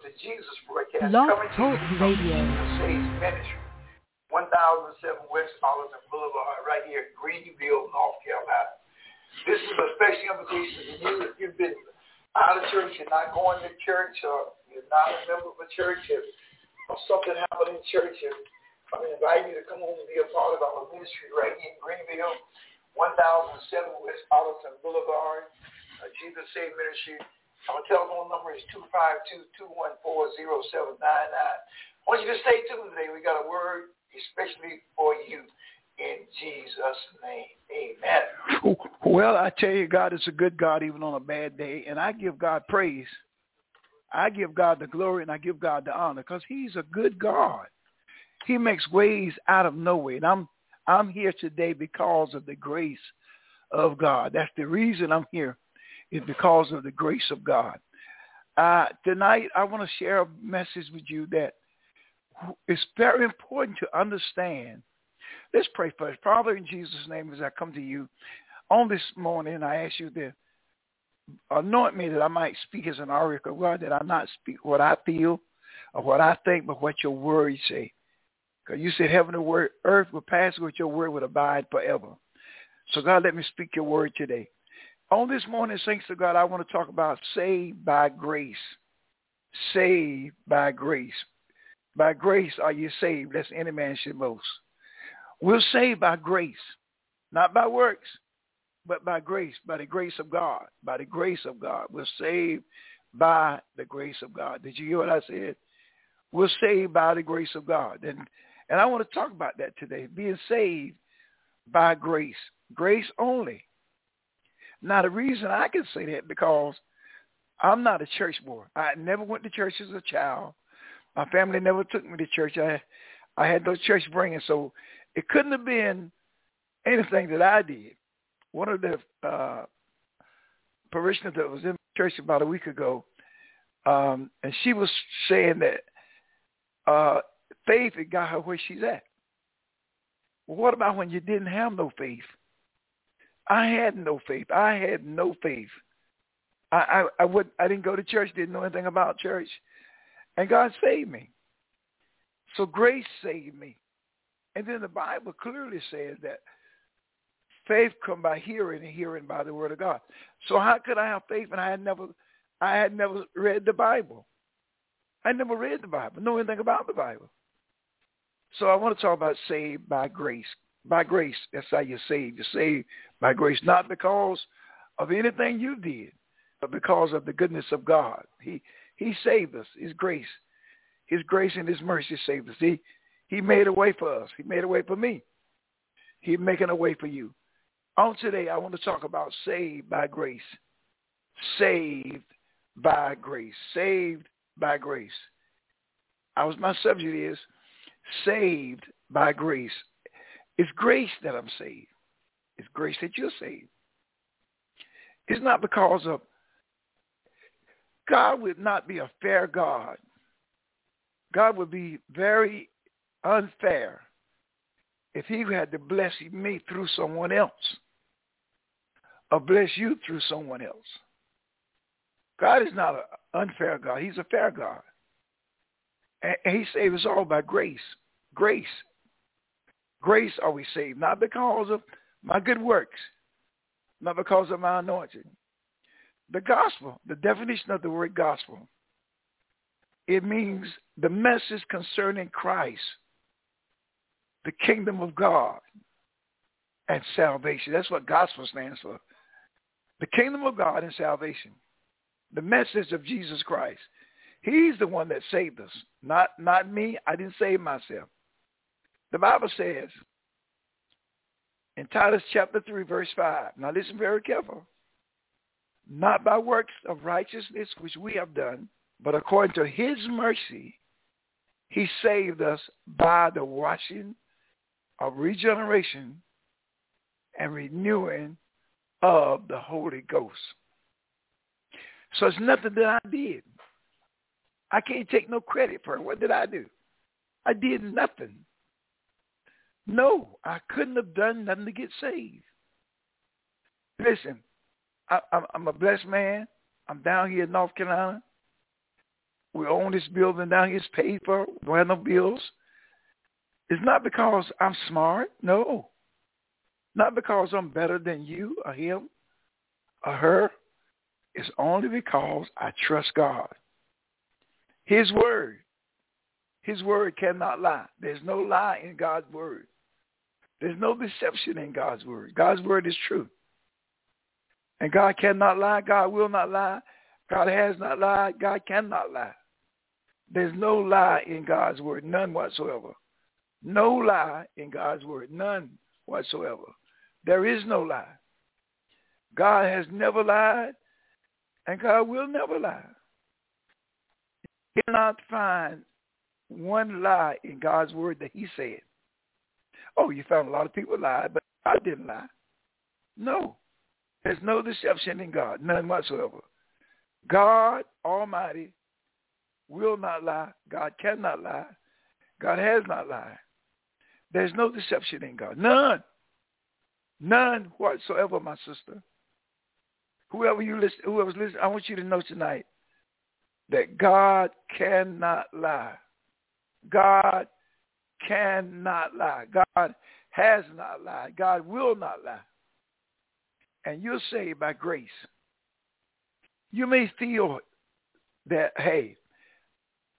the Jesus broadcast Love coming Talk to you Radio. from Ministry, 1007 West Arlington Boulevard, right here in Greenville, North Carolina. This is a special invitation to you if you've been out of church, you're not going to church, or you're not a member of a church, or, or something happened in church, and I'm inviting you to come home and be a part of our ministry right here in Greenville, 1007 West Arlington Boulevard, uh, Jesus Save Ministry. Our telephone number is 252-214-0799. I want you to stay tuned today. We got a word especially for you in Jesus' name. Amen. Well, I tell you, God is a good God even on a bad day, and I give God praise. I give God the glory and I give God the honor because he's a good God. He makes ways out of no way. And I'm I'm here today because of the grace of God. That's the reason I'm here is because of the grace of God. Uh, tonight, I want to share a message with you that it's very important to understand. Let's pray first. Father, in Jesus' name, as I come to you on this morning, I ask you to anoint me that I might speak as an oracle, God, that I not speak what I feel or what I think, but what your words say. Because you said heaven and word, earth will pass, but your word would abide forever. So God, let me speak your word today. On this morning, thanks to God, I want to talk about saved by grace. Saved by grace. By grace are you saved, lest any man should boast. We're saved by grace, not by works, but by grace, by the grace of God, by the grace of God. We're saved by the grace of God. Did you hear what I said? We're saved by the grace of God. And and I want to talk about that today, being saved by grace. Grace only. Now the reason I can say that because I'm not a church boy. I never went to church as a child. My family never took me to church. I I had no church bringing, so it couldn't have been anything that I did. One of the uh, parishioners that was in church about a week ago, um, and she was saying that uh, faith had got her where she's at. Well, what about when you didn't have no faith? I had no faith. I had no faith. I I, I would I didn't go to church, didn't know anything about church, and God saved me. So grace saved me. And then the Bible clearly says that faith come by hearing and hearing by the word of God. So how could I have faith when I had never I had never read the Bible? I never read the Bible, know anything about the Bible. So I want to talk about saved by grace. By grace, that's how you're saved. You're saved by grace, not because of anything you did, but because of the goodness of God. He He saved us. His grace, His grace and His mercy saved us. He He made a way for us. He made a way for me. He's making a way for you. On today, I want to talk about saved by grace. Saved by grace. Saved by grace. I was my subject is saved by grace. It's grace that I'm saved. It's grace that you're saved. It's not because of God would not be a fair God. God would be very unfair if he had to bless me through someone else or bless you through someone else. God is not an unfair God. He's a fair God. And he saved us all by grace. Grace. Grace are we saved, not because of my good works, not because of my anointing. The gospel, the definition of the word gospel, it means the message concerning Christ, the kingdom of God, and salvation. That's what gospel stands for. The kingdom of God and salvation. The message of Jesus Christ. He's the one that saved us, not not me. I didn't save myself. The Bible says in Titus chapter 3, verse 5. Now listen very careful. Not by works of righteousness which we have done, but according to his mercy, he saved us by the washing of regeneration and renewing of the Holy Ghost. So it's nothing that I did. I can't take no credit for it. What did I do? I did nothing. No, I couldn't have done nothing to get saved. Listen, I, I'm, I'm a blessed man. I'm down here in North Carolina. we own this building down here. It's paid for. We have no bills. It's not because I'm smart. No. Not because I'm better than you or him or her. It's only because I trust God. His word. His word cannot lie. There's no lie in God's word. There's no deception in God's word. God's word is true. And God cannot lie. God will not lie. God has not lied. God cannot lie. There's no lie in God's word, none whatsoever. No lie in God's word, none whatsoever. There is no lie. God has never lied, and God will never lie. You cannot find one lie in God's word that he said. Oh, you found a lot of people lied, but I didn't lie. No. There's no deception in God, none whatsoever. God Almighty will not lie. God cannot lie. God has not lied. There's no deception in God. None. None whatsoever, my sister. Whoever you listen, whoever's listening, I want you to know tonight that God cannot lie. God cannot lie. God has not lied. God will not lie. And you're saved by grace. You may feel that, hey,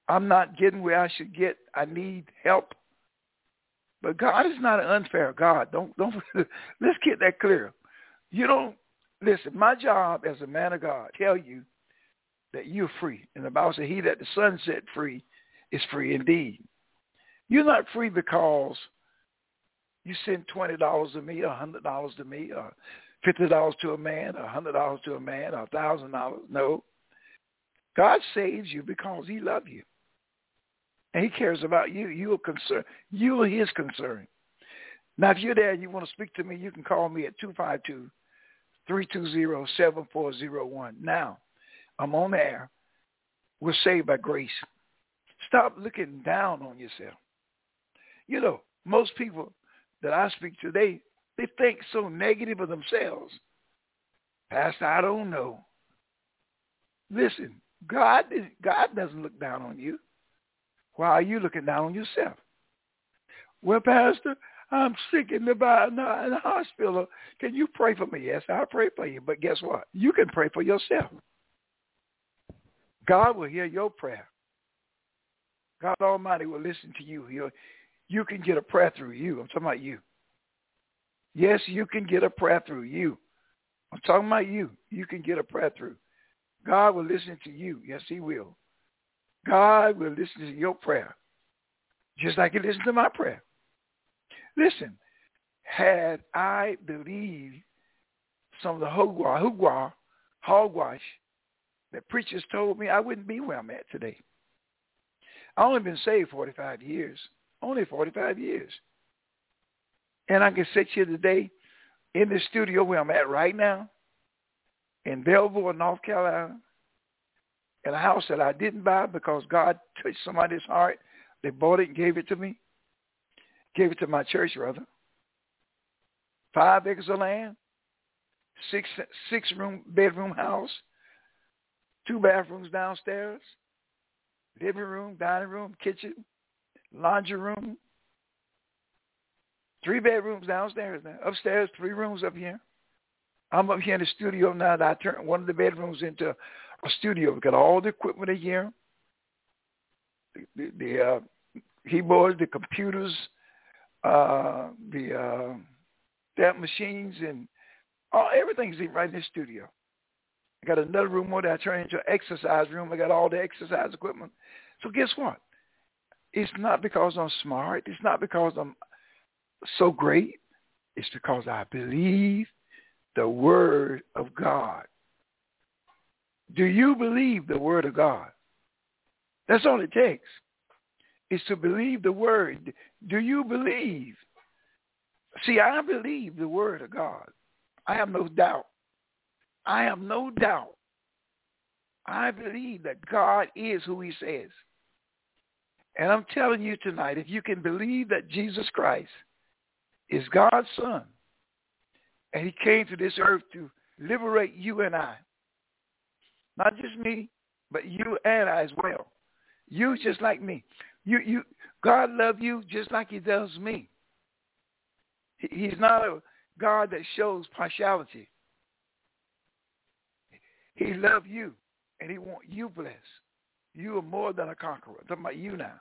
I'm not getting where I should get. I need help. But God is not an unfair God. Don't don't let's get that clear. You don't listen, my job as a man of God tell you that you're free. And the Bible says he that the Son set free is free indeed. You're not free because you send twenty dollars to me, a hundred dollars to me, or fifty dollars to a man, a hundred dollars to a man, a thousand dollars. No. God saves you because he loves you. And he cares about you. You are concerned. You are his concern. Now, if you're there and you want to speak to me, you can call me at 252-320-7401. Now, I'm on air. We're saved by grace. Stop looking down on yourself. You know, most people that I speak to, they, they think so negative of themselves. Pastor, I don't know. Listen, God, God doesn't look down on you. Why are you looking down on yourself? Well, Pastor, I'm sick in the, in the hospital. Can you pray for me? Yes, I'll pray for you. But guess what? You can pray for yourself. God will hear your prayer. God Almighty will listen to you. He'll, you can get a prayer through you. I'm talking about you. Yes, you can get a prayer through you. I'm talking about you. You can get a prayer through. God will listen to you. Yes, he will. God will listen to your prayer just like he listened to my prayer. Listen, had I believed some of the hogwash, hogwash, hogwash that preachers told me, I wouldn't be where I'm at today. I only been saved 45 years, only 45 years. And I can sit here today in the studio where I'm at right now in Belleville, North Carolina, in a house that I didn't buy because God touched somebody's heart. They bought it and gave it to me. Gave it to my church, rather. Five acres of land, six six room bedroom house, two bathrooms downstairs, living room, dining room, kitchen, laundry room, three bedrooms downstairs now. Upstairs, three rooms up here. I'm up here in the studio now that I turned one of the bedrooms into a studio. We've got all the equipment in here, the, the, uh, keyboards, the computers, uh, the uh, stamp machines, and all, everything's right in the studio. I got another room that I turned into an exercise room. I got all the exercise equipment. So guess what? It's not because I'm smart. It's not because I'm so great. It's because I believe the word of God. Do you believe the word of God? That's all it takes. Is to believe the word. Do you believe? See, I believe the word of God. I have no doubt. I have no doubt. I believe that God is who he says. And I'm telling you tonight, if you can believe that Jesus Christ is God's son, and he came to this earth to liberate you and I not just me, but you and I as well. You just like me. You you God love you just like he does me. He's not a God that shows partiality. He love you and he want you blessed. You are more than a conqueror. I'm talking about you now.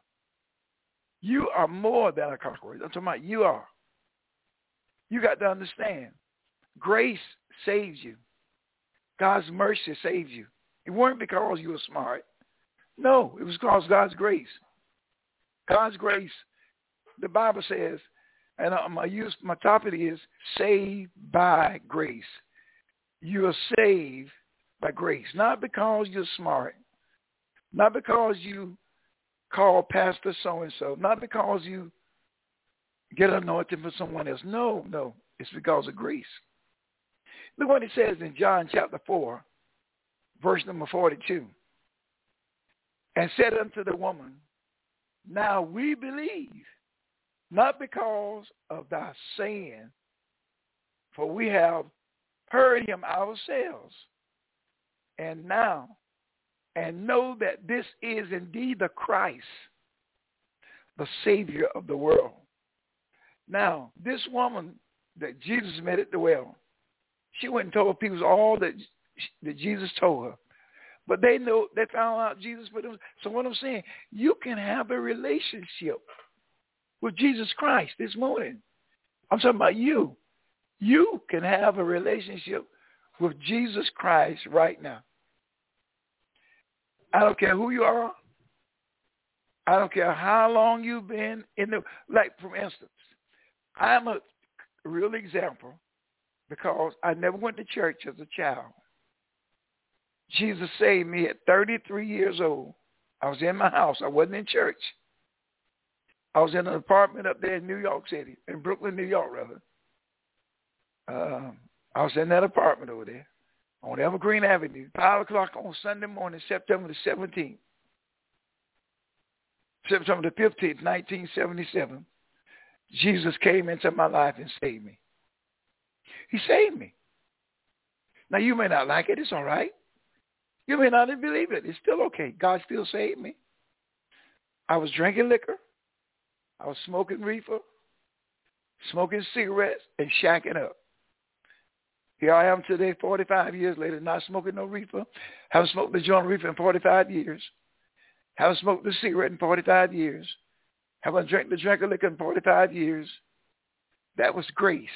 You are more than a conqueror. I'm talking about you are. You got to understand. Grace saves you. God's mercy saves you. It weren't because you were smart. No, it was because God's grace. God's grace. The Bible says, and my use my topic is saved by grace. You are saved by grace, not because you're smart, not because you call pastor so and so, not because you get anointed for someone else. No, no, it's because of grace. Look what it says in John chapter four, verse number forty-two. And said unto the woman, Now we believe, not because of thy saying, for we have heard him ourselves and now and know that this is indeed the Christ, the Savior of the world. Now, this woman that Jesus met at the well, she went and told people all that, that Jesus told her. But they know they found out Jesus for them. So what I'm saying, you can have a relationship with Jesus Christ this morning. I'm talking about you. You can have a relationship with Jesus Christ right now. I don't care who you are. I don't care how long you've been in the, like for instance, I'm a real example because I never went to church as a child. Jesus saved me at 33 years old. I was in my house. I wasn't in church. I was in an apartment up there in New York City, in Brooklyn, New York, rather. Um, I was in that apartment over there on Evergreen Avenue, 5 o'clock on Sunday morning, September the 17th. September the 15th, 1977, Jesus came into my life and saved me. He saved me. Now, you may not like it. It's all right. You may not believe it. It's still okay. God still saved me. I was drinking liquor. I was smoking reefer, smoking cigarettes, and shacking up. Here I am today, 45 years later, not smoking no reefer. Haven't smoked the joint reefer in 45 years. Haven't smoked the cigarette in 45 years. Haven't drank the drink of liquor in 45 years. That was grace.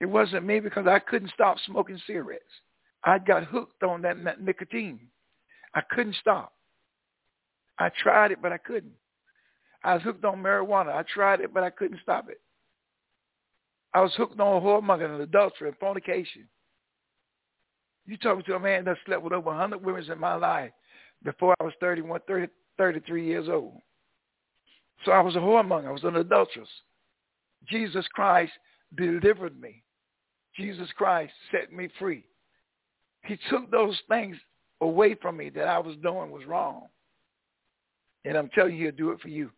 It wasn't me because I couldn't stop smoking cigarettes. I got hooked on that, nicotine. I couldn't stop. I tried it, but I couldn't. I was hooked on marijuana. I tried it, but I couldn't stop it. I was hooked on whoremonger and adultery and fornication. You talking to a man that slept with over 100 women in my life before I was 31, 30, 33 years old. So I was a whoremonger. I was an adulteress. Jesus Christ delivered me. Jesus Christ set me free. He took those things away from me that I was doing was wrong. And I'm telling you, he'll do it for you.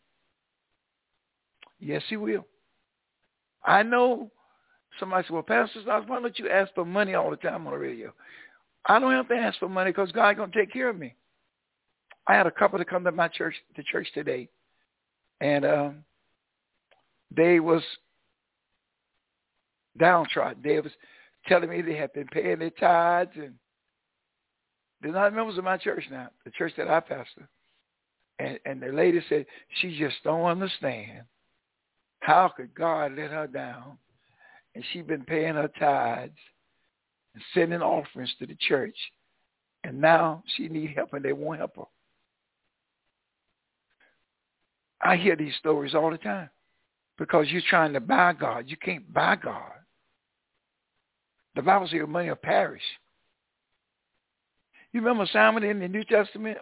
Yes, he will. I know somebody said, well, Pastor why don't you ask for money all the time on the radio? I don't have to ask for money because God's going to take care of me. I had a couple to come to my church, to church today, and um, they was downtrodden. They was telling me they had been paying their tithes, and they're not members of my church now, the church that I pastor. And, and the lady said she just don't understand how could God let her down? And she'd been paying her tithes and sending offerings to the church. And now she need help and they won't help her. I hear these stories all the time because you're trying to buy God. You can't buy God. The Bible says your money will perish. You remember Simon in the New Testament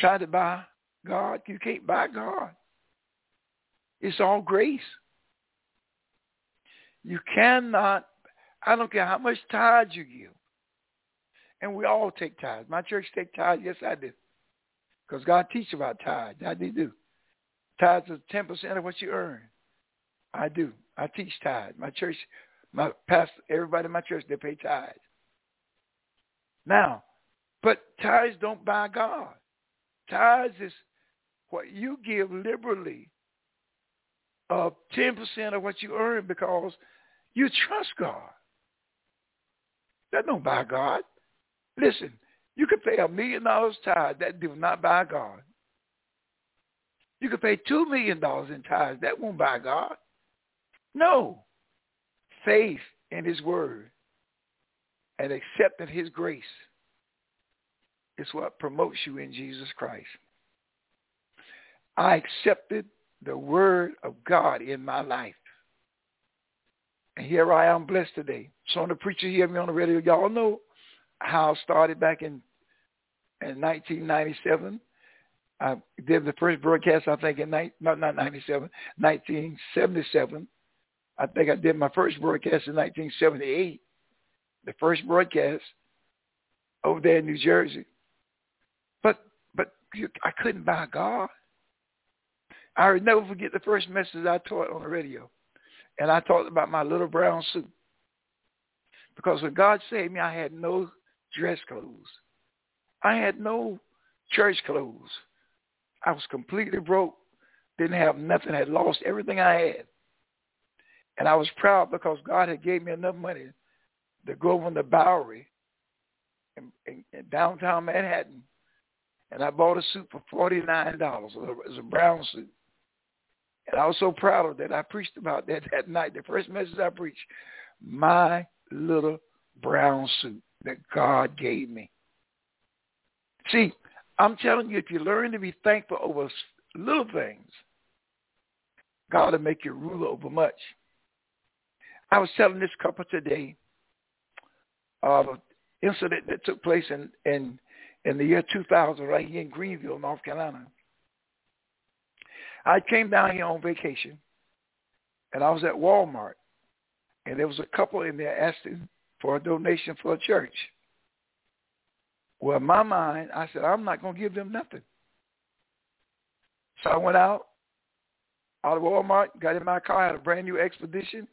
tried to buy God? You can't buy God. It's all grace. You cannot, I don't care how much tithes you give. And we all take tithes. My church take tithes. Yes, I do. Because God teaches about tithes. I do. Tithes is 10% of what you earn. I do. I teach tithes. My church, my pastor, everybody in my church, they pay tithes. Now, but tithes don't buy God. Tithes is what you give liberally of 10% of what you earn because you trust God. That don't buy God. Listen, you could pay a million dollars tithe. That do not buy God. You could pay two million dollars in tithes. That won't buy God. No. Faith in his word and accepting his grace is what promotes you in Jesus Christ. I accepted the word of God in my life. And here I am blessed today. So the preacher hear me on the radio. Y'all know how I started back in in 1997. I did the first broadcast, I think, in ni- not not 97, 1977. I think I did my first broadcast in 1978. The first broadcast over there in New Jersey. But but I couldn't buy God. I will never forget the first message I taught on the radio. And I talked about my little brown suit. Because when God saved me, I had no dress clothes. I had no church clothes. I was completely broke, didn't have nothing, had lost everything I had. And I was proud because God had gave me enough money to go on the Bowery in, in, in downtown Manhattan. And I bought a suit for $49. It was a brown suit. And I was so proud of that. I preached about that that night. The first message I preached, my little brown suit that God gave me. See, I'm telling you, if you learn to be thankful over little things, God will make you ruler over much. I was telling this couple today of an incident that took place in, in, in the year 2000 right here in Greenville, North Carolina. I came down here on vacation, and I was at Walmart, and there was a couple in there asking for a donation for a church. Well, in my mind, I said, I'm not going to give them nothing. So I went out, out of Walmart, got in my car, had a brand new expedition.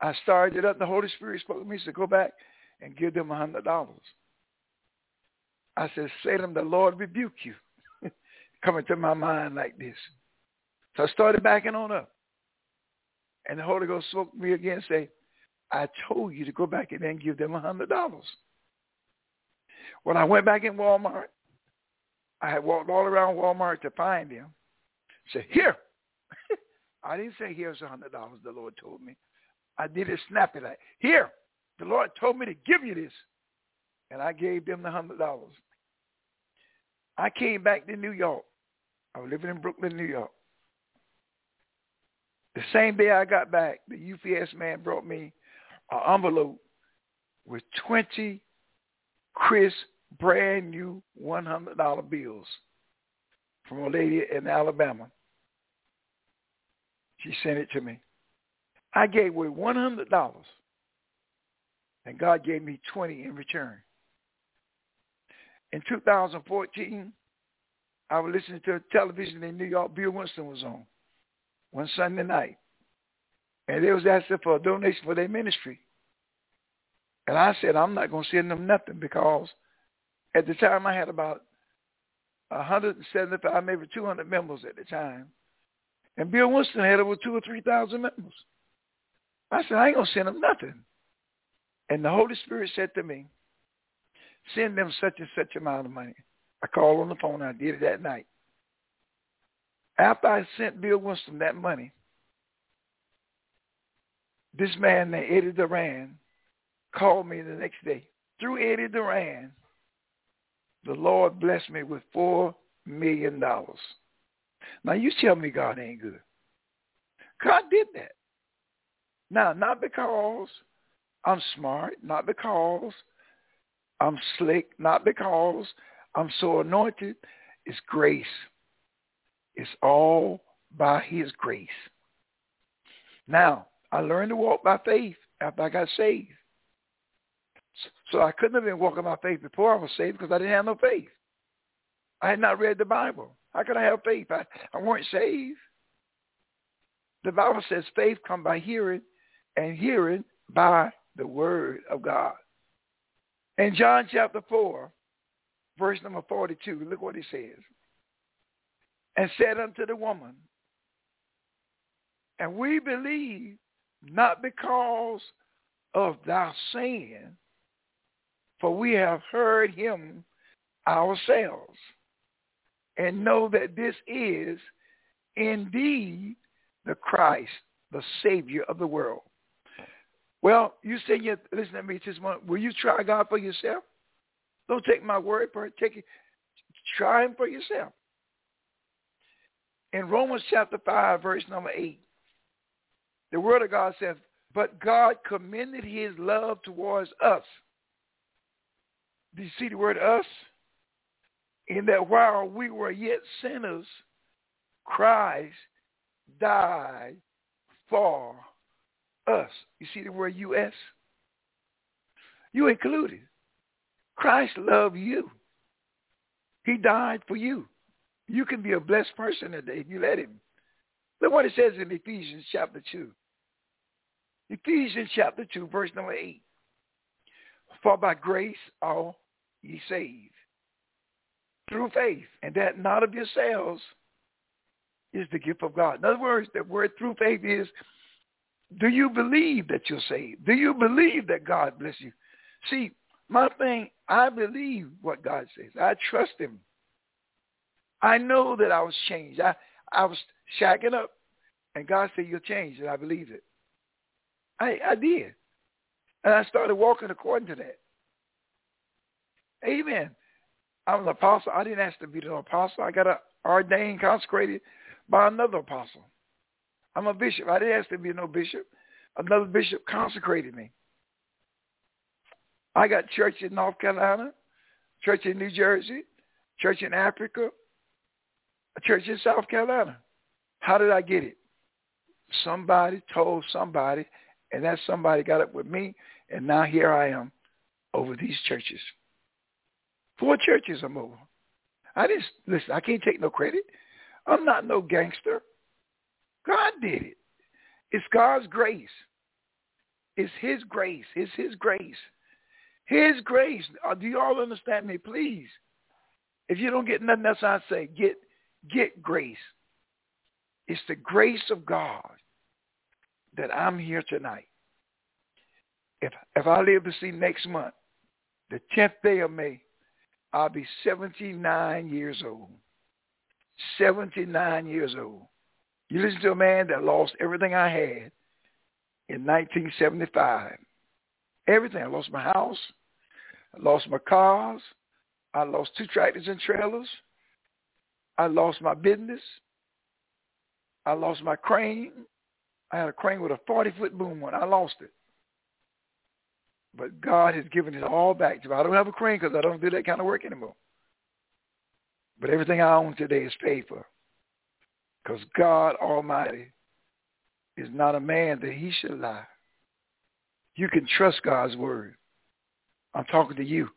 I started it up. The Holy Spirit spoke to me, said, go back and give them a $100. I said, them, the Lord rebuke you. Coming to my mind like this. So I started backing on up. And the Holy Ghost spoke to me again and say, I told you to go back and then give them a $100. When I went back in Walmart, I had walked all around Walmart to find him. Said, here. I didn't say here's a hundred dollars, the Lord told me. I did it snappy like, here, the Lord told me to give you this. And I gave them the hundred dollars. I came back to New York. I was living in Brooklyn, New York. The same day I got back, the UPS man brought me an envelope with 20 crisp brand new $100 bills from a lady in Alabama. She sent it to me. I gave away $100 and God gave me 20 in return. In 2014, I was listening to television in New York. Bill Winston was on one Sunday night. And they was asking for a donation for their ministry. And I said, I'm not going to send them nothing because at the time I had about 175, maybe 200 members at the time. And Bill Winston had over two or 3,000 members. I said, I ain't going to send them nothing. And the Holy Spirit said to me, send them such and such amount of money. I called on the phone. I did it that night. After I sent Bill Winston that money, this man named Eddie Duran called me the next day. Through Eddie Duran, the Lord blessed me with four million dollars. Now you tell me God ain't good. God did that. Now, not because I'm smart, not because I'm slick, not because I'm so anointed. It's grace. It's all by his grace. Now, I learned to walk by faith after I got saved. So I couldn't have been walking by faith before I was saved because I didn't have no faith. I had not read the Bible. How could I have faith? I, I weren't saved. The Bible says faith come by hearing and hearing by the word of God. In John chapter 4, verse number 42. Look what he says. And said unto the woman, and we believe not because of thy saying, for we have heard him ourselves, and know that this is indeed the Christ, the Savior of the world. Well, you say, you, listen to me this morning. Will you try God for yourself? Don't take my word for it. Take it. Try him for yourself. In Romans chapter 5, verse number 8, the word of God says, but God commended his love towards us. Do you see the word us? In that while we were yet sinners, Christ died for us. You see the word us? You included. Christ loved you. He died for you. You can be a blessed person today if you let him. Look what it says in Ephesians chapter 2. Ephesians chapter 2, verse number 8. For by grace are ye saved through faith, and that not of yourselves is the gift of God. In other words, the word through faith is, do you believe that you're saved? Do you believe that God bless you? See, my thing, I believe what God says. I trust him. I know that I was changed. I, I was shacking up, and God said, you're changed, and I believed it. I, I did. And I started walking according to that. Amen. I'm an apostle. I didn't ask to be an apostle. I got ordained, consecrated by another apostle. I'm a bishop. I didn't ask to be no bishop. Another bishop consecrated me. I got church in North Carolina, church in New Jersey, church in Africa, a church in South Carolina. How did I get it? Somebody told somebody, and that somebody got up with me, and now here I am over these churches. Four churches I'm over. I just listen. I can't take no credit. I'm not no gangster. God did it. It's God's grace. It's His grace. It's His grace. His grace. Uh, do you all understand me? Please. If you don't get nothing else I say, get get grace. It's the grace of God that I'm here tonight. If if I live to see next month, the tenth day of May, I'll be 79 years old. 79 years old. You listen to a man that lost everything I had in 1975. Everything. I lost my house. I lost my cars. I lost two tractors and trailers. I lost my business. I lost my crane. I had a crane with a 40-foot boom on. I lost it. But God has given it all back to me. I don't have a crane because I don't do that kind of work anymore. But everything I own today is paid for. Because God Almighty is not a man that he should lie. You can trust God's word. I'm talking to you.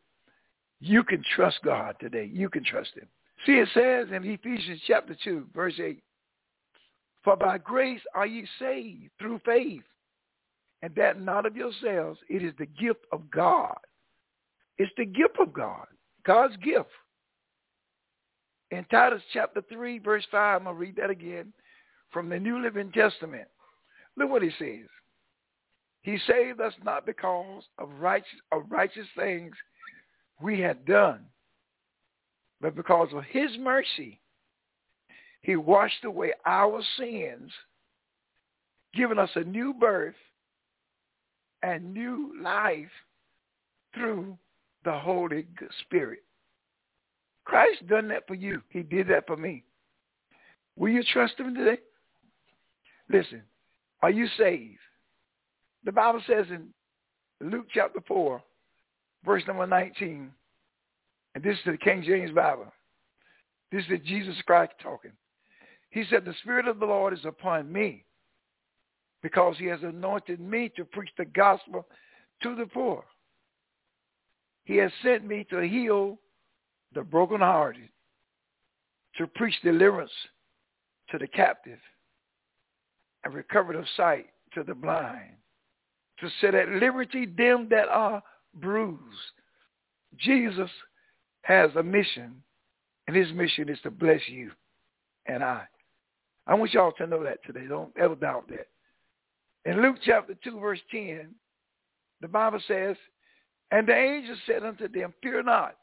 You can trust God today. You can trust him. See, it says in Ephesians chapter 2, verse 8, For by grace are ye saved through faith, and that not of yourselves. It is the gift of God. It's the gift of God, God's gift. In Titus chapter 3, verse 5, I'm going to read that again from the New Living Testament. Look what he says. He saved us not because of righteous, of righteous things we had done, but because of his mercy. He washed away our sins, giving us a new birth and new life through the Holy Spirit. Christ done that for you. He did that for me. Will you trust him today? Listen, are you saved? The Bible says in Luke chapter 4, verse number 19, and this is the King James Bible. This is Jesus Christ talking. He said, the Spirit of the Lord is upon me because he has anointed me to preach the gospel to the poor. He has sent me to heal the brokenhearted, to preach deliverance to the captive, and recovery of sight to the blind, to set at liberty them that are bruised. Jesus has a mission, and his mission is to bless you and I. I want y'all to know that today. Don't ever doubt that. In Luke chapter 2, verse 10, the Bible says, And the angel said unto them, Fear not,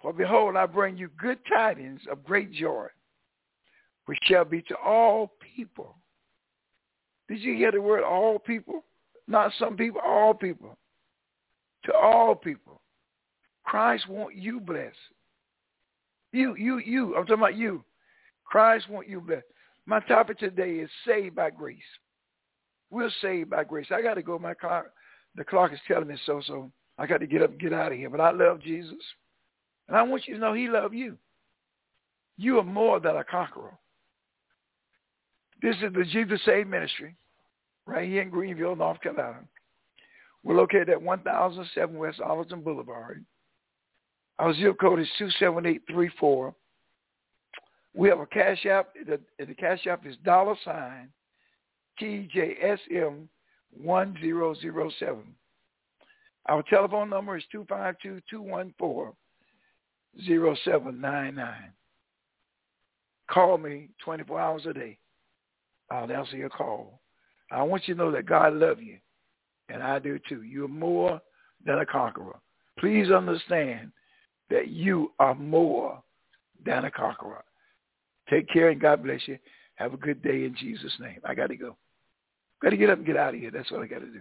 for behold, I bring you good tidings of great joy, which shall be to all people. Did you hear the word all people? Not some people, all people. To all people. Christ want you blessed. You, you, you. I'm talking about you. Christ want you blessed. My topic today is saved by grace. We're saved by grace. I got to go. My clock, the clock is telling me so, so I got to get up and get out of here. But I love Jesus. And I want you to know he loved you. You are more than a conqueror. This is the Jesus Save Ministry right here in Greenville, North Carolina. We're located at 1007 West Arlington Boulevard. Our zip code is 27834. We have a cash app. The, the cash app is dollar sign TJSM 1007. Our telephone number is 252-214-0799. Call me 24 hours a day. I'll answer your call. I want you to know that God loves you, and I do too. You're more than a conqueror. Please understand that you are more than a conqueror. Take care and God bless you. Have a good day in Jesus' name. I got to go. Got to get up and get out of here. That's what I got to do.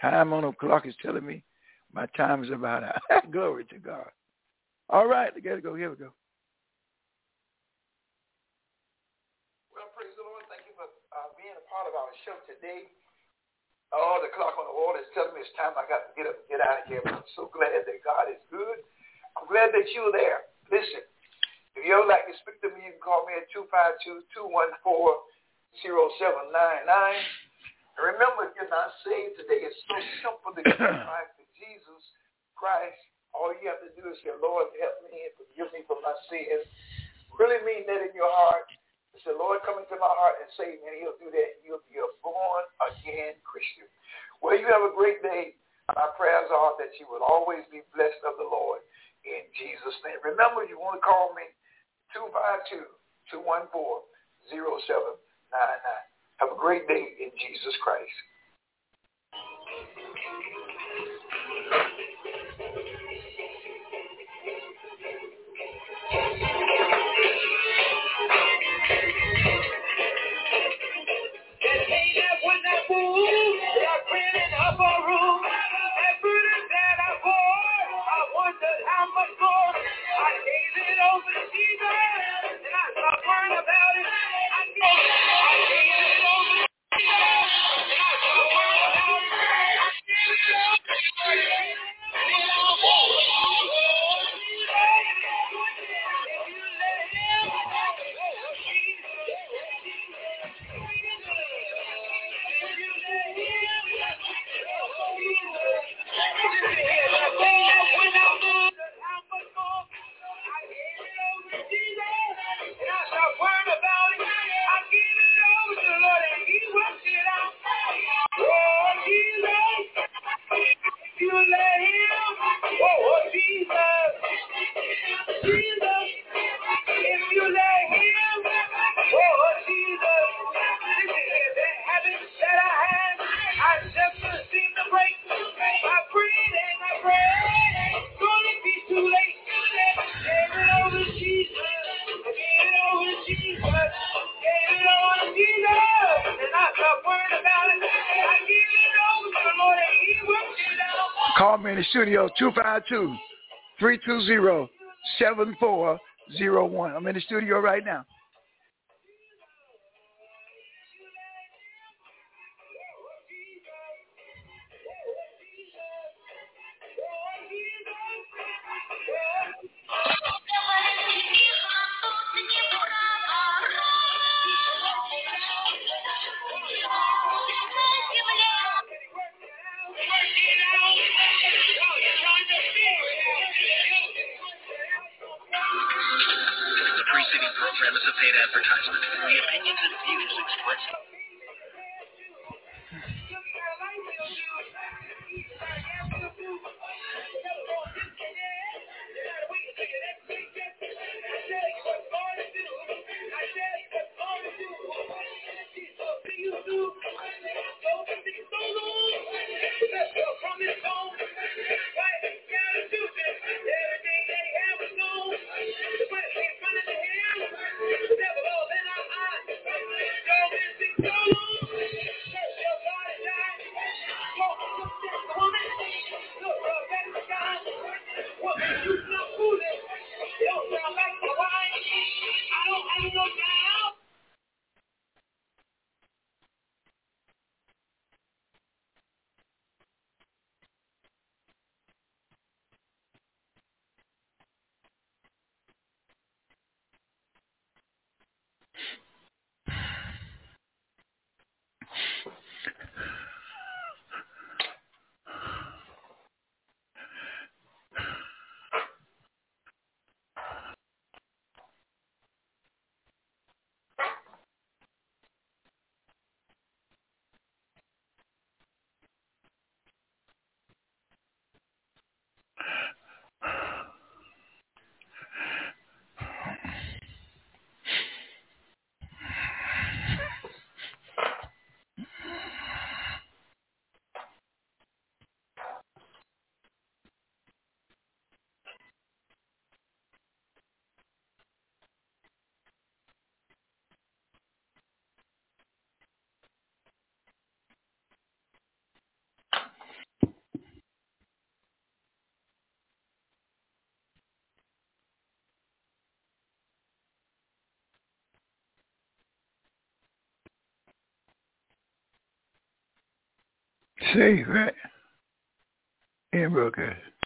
Time on the clock is telling me my time is about out. Glory to God. All right, I got to go. Here we go. Well, praise the Lord. Thank you for uh, being a part of our show today. Oh, the clock on the wall is telling me it's time I got to get up and get out of here. But I'm so glad that God is good. I'm glad that you're there. Listen, if you ever like to speak to me, you can call me at 252-214-0799. And remember, if you're not saved today, it's so simple to give life to Jesus Christ. All you have to do is say, Lord, help me and forgive me for my sins. Really mean that in your heart. Say, Lord, come into my heart and save me. And he'll do that. You'll be a born-again Christian. Well, you have a great day. My prayers are that you will always be blessed of the Lord in Jesus' name. Remember, you want to call me 252-214-0799. Have a great day in Jesus Christ. Call me in the studio, 252-320-7401. I'm in the studio right now. Safe, right? In broadcast.